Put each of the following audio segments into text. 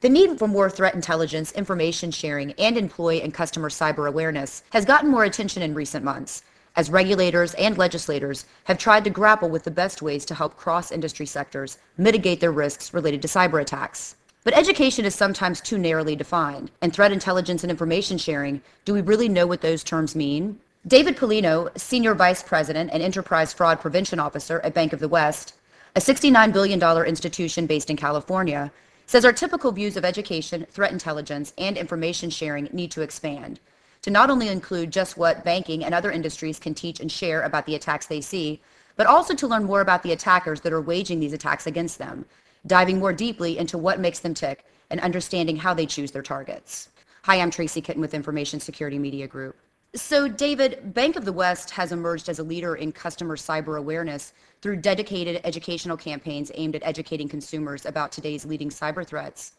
The need for more threat intelligence, information sharing, and employee and customer cyber awareness has gotten more attention in recent months as regulators and legislators have tried to grapple with the best ways to help cross-industry sectors mitigate their risks related to cyber attacks. But education is sometimes too narrowly defined, and threat intelligence and information sharing, do we really know what those terms mean? David Pollino, Senior Vice President and Enterprise Fraud Prevention Officer at Bank of the West, a $69 billion institution based in California, says our typical views of education, threat intelligence, and information sharing need to expand to not only include just what banking and other industries can teach and share about the attacks they see, but also to learn more about the attackers that are waging these attacks against them, diving more deeply into what makes them tick and understanding how they choose their targets. Hi, I'm Tracy Kitten with Information Security Media Group. So, David, Bank of the West has emerged as a leader in customer cyber awareness through dedicated educational campaigns aimed at educating consumers about today's leading cyber threats.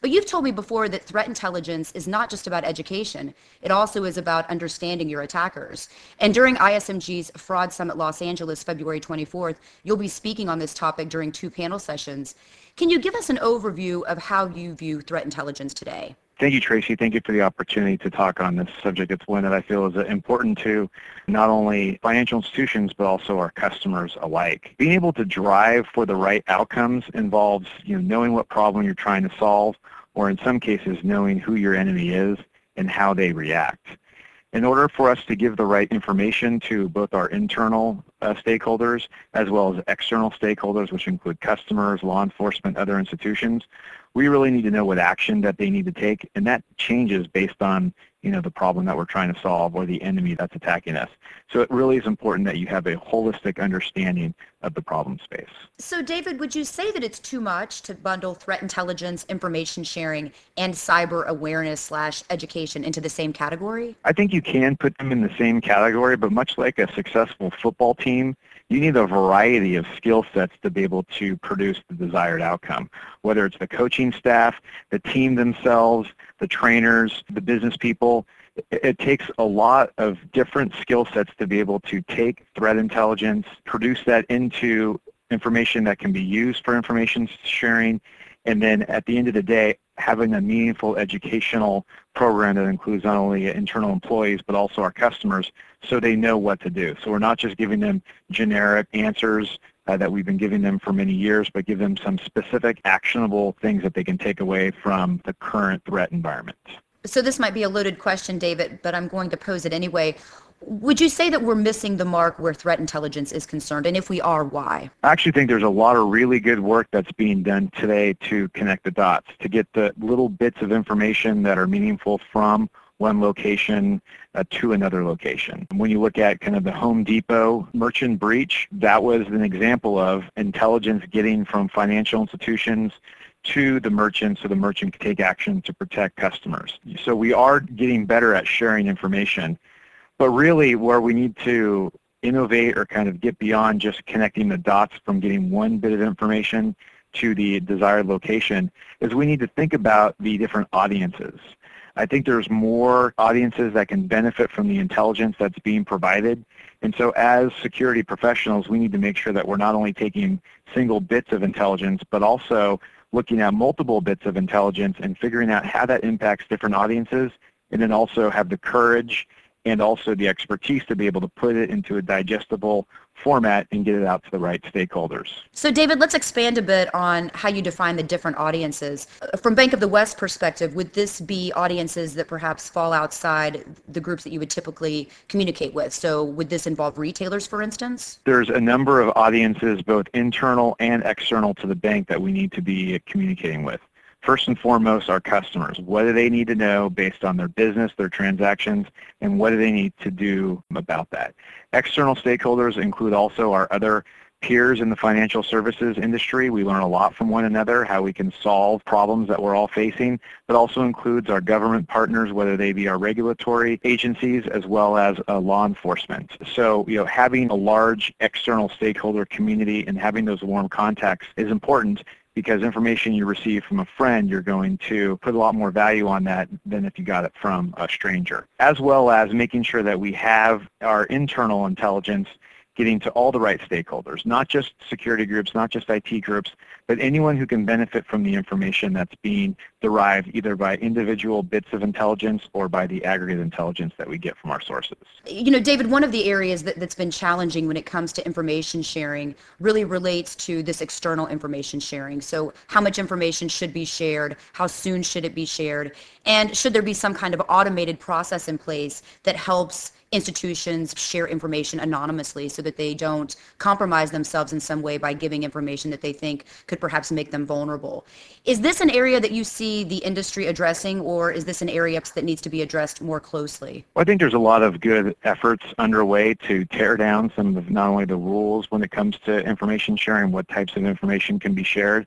But you've told me before that threat intelligence is not just about education, it also is about understanding your attackers. And during ISMG's Fraud Summit Los Angeles, February 24th, you'll be speaking on this topic during two panel sessions. Can you give us an overview of how you view threat intelligence today? Thank you, Tracy. Thank you for the opportunity to talk on this subject. It's one that I feel is important to not only financial institutions, but also our customers alike. Being able to drive for the right outcomes involves you know, knowing what problem you're trying to solve, or in some cases, knowing who your enemy is and how they react. In order for us to give the right information to both our internal uh, stakeholders as well as external stakeholders, which include customers, law enforcement, other institutions, we really need to know what action that they need to take, and that changes based on you know the problem that we're trying to solve or the enemy that's attacking us. So it really is important that you have a holistic understanding of the problem space. So David, would you say that it's too much to bundle threat intelligence, information sharing, and cyber awareness slash education into the same category? I think you can put them in the same category, but much like a successful football team, you need a variety of skill sets to be able to produce the desired outcome, whether it's the coaching staff, the team themselves, the trainers, the business people. It takes a lot of different skill sets to be able to take threat intelligence, produce that into information that can be used for information sharing, and then at the end of the day, having a meaningful educational program that includes not only internal employees but also our customers so they know what to do. So we're not just giving them generic answers uh, that we've been giving them for many years, but give them some specific actionable things that they can take away from the current threat environment. So this might be a loaded question, David, but I'm going to pose it anyway. Would you say that we're missing the mark where threat intelligence is concerned? And if we are, why? I actually think there's a lot of really good work that's being done today to connect the dots, to get the little bits of information that are meaningful from one location uh, to another location. When you look at kind of the Home Depot merchant breach, that was an example of intelligence getting from financial institutions to the merchant so the merchant can take action to protect customers. So we are getting better at sharing information but really where we need to innovate or kind of get beyond just connecting the dots from getting one bit of information to the desired location is we need to think about the different audiences. I think there's more audiences that can benefit from the intelligence that's being provided. And so as security professionals, we need to make sure that we're not only taking single bits of intelligence, but also looking at multiple bits of intelligence and figuring out how that impacts different audiences, and then also have the courage and also the expertise to be able to put it into a digestible format and get it out to the right stakeholders. So David, let's expand a bit on how you define the different audiences. From Bank of the West perspective, would this be audiences that perhaps fall outside the groups that you would typically communicate with? So would this involve retailers, for instance? There's a number of audiences, both internal and external to the bank that we need to be communicating with first and foremost our customers. What do they need to know based on their business, their transactions, and what do they need to do about that? External stakeholders include also our other peers in the financial services industry. We learn a lot from one another, how we can solve problems that we're all facing, but also includes our government partners, whether they be our regulatory agencies as well as uh, law enforcement. So, you know, having a large external stakeholder community and having those warm contacts is important because information you receive from a friend, you're going to put a lot more value on that than if you got it from a stranger. As well as making sure that we have our internal intelligence getting to all the right stakeholders, not just security groups, not just IT groups, but anyone who can benefit from the information that's being derived either by individual bits of intelligence or by the aggregate intelligence that we get from our sources. You know, David, one of the areas that, that's been challenging when it comes to information sharing really relates to this external information sharing. So how much information should be shared? How soon should it be shared? And should there be some kind of automated process in place that helps institutions share information anonymously so that they don't compromise themselves in some way by giving information that they think could perhaps make them vulnerable. Is this an area that you see the industry addressing or is this an area that needs to be addressed more closely? Well, I think there's a lot of good efforts underway to tear down some of not only the rules when it comes to information sharing, what types of information can be shared,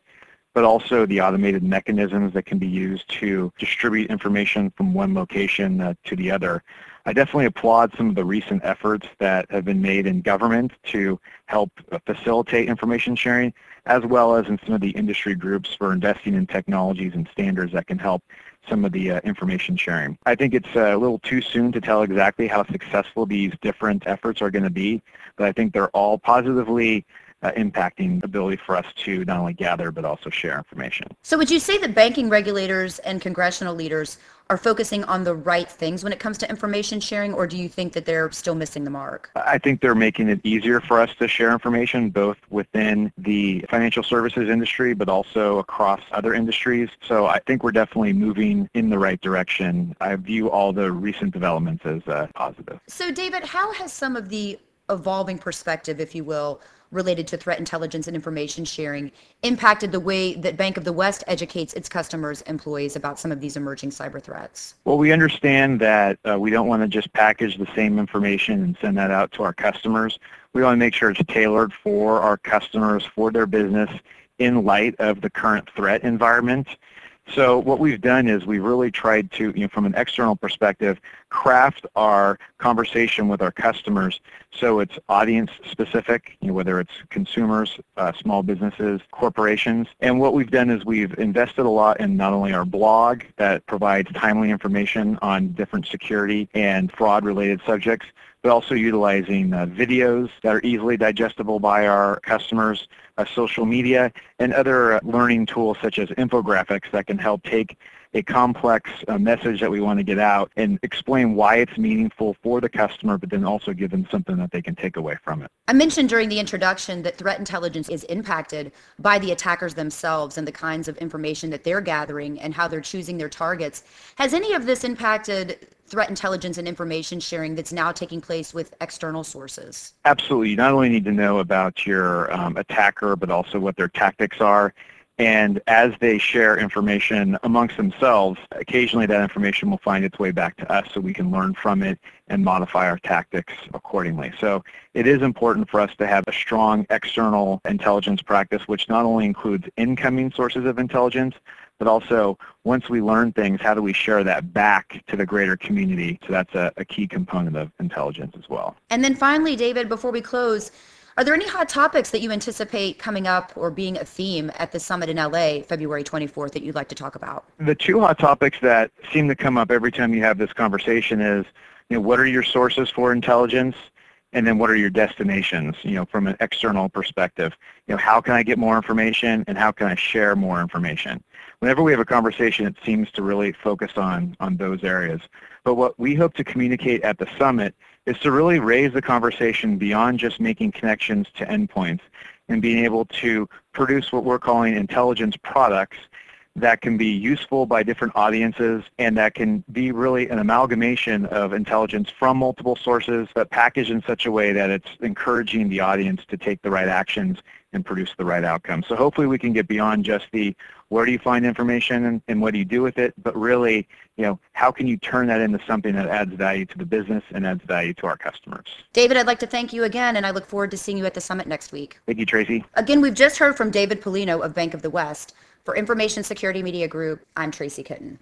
but also the automated mechanisms that can be used to distribute information from one location uh, to the other. I definitely applaud some of the recent efforts that have been made in government to help facilitate information sharing, as well as in some of the industry groups for investing in technologies and standards that can help some of the uh, information sharing. I think it's uh, a little too soon to tell exactly how successful these different efforts are going to be, but I think they're all positively uh, impacting ability for us to not only gather but also share information. So would you say that banking regulators and congressional leaders are focusing on the right things when it comes to information sharing or do you think that they're still missing the mark? I think they're making it easier for us to share information both within the financial services industry but also across other industries. So I think we're definitely moving in the right direction. I view all the recent developments as uh, positive. So David, how has some of the evolving perspective, if you will, related to threat intelligence and information sharing impacted the way that Bank of the West educates its customers, employees about some of these emerging cyber threats? Well, we understand that uh, we don't want to just package the same information and send that out to our customers. We want to make sure it's tailored for our customers, for their business, in light of the current threat environment. So what we've done is we've really tried to, you know, from an external perspective, craft our conversation with our customers so it's audience specific, you know, whether it's consumers, uh, small businesses, corporations. And what we've done is we've invested a lot in not only our blog that provides timely information on different security and fraud related subjects, but also utilizing uh, videos that are easily digestible by our customers, social media, and other learning tools such as infographics that can help take a complex uh, message that we want to get out and explain why it's meaningful for the customer, but then also give them something that they can take away from it. I mentioned during the introduction that threat intelligence is impacted by the attackers themselves and the kinds of information that they're gathering and how they're choosing their targets. Has any of this impacted threat intelligence and information sharing that's now taking place with external sources? Absolutely. You not only need to know about your um, attacker, but also what their tactics are and as they share information amongst themselves, occasionally that information will find its way back to us so we can learn from it and modify our tactics accordingly. So it is important for us to have a strong external intelligence practice, which not only includes incoming sources of intelligence, but also once we learn things, how do we share that back to the greater community? So that's a, a key component of intelligence as well. And then finally, David, before we close, are there any hot topics that you anticipate coming up or being a theme at the summit in LA February 24th that you'd like to talk about? The two hot topics that seem to come up every time you have this conversation is, you know, what are your sources for intelligence? And then what are your destinations, you know, from an external perspective? You know, how can I get more information and how can I share more information? Whenever we have a conversation, it seems to really focus on, on those areas. But what we hope to communicate at the summit is to really raise the conversation beyond just making connections to endpoints and being able to produce what we're calling intelligence products that can be useful by different audiences and that can be really an amalgamation of intelligence from multiple sources but packaged in such a way that it's encouraging the audience to take the right actions and produce the right outcome. So hopefully we can get beyond just the where do you find information and, and what do you do with it, but really, you know, how can you turn that into something that adds value to the business and adds value to our customers. David, I'd like to thank you again, and I look forward to seeing you at the summit next week. Thank you, Tracy. Again, we've just heard from David Pollino of Bank of the West. For Information Security Media Group, I'm Tracy Kitten.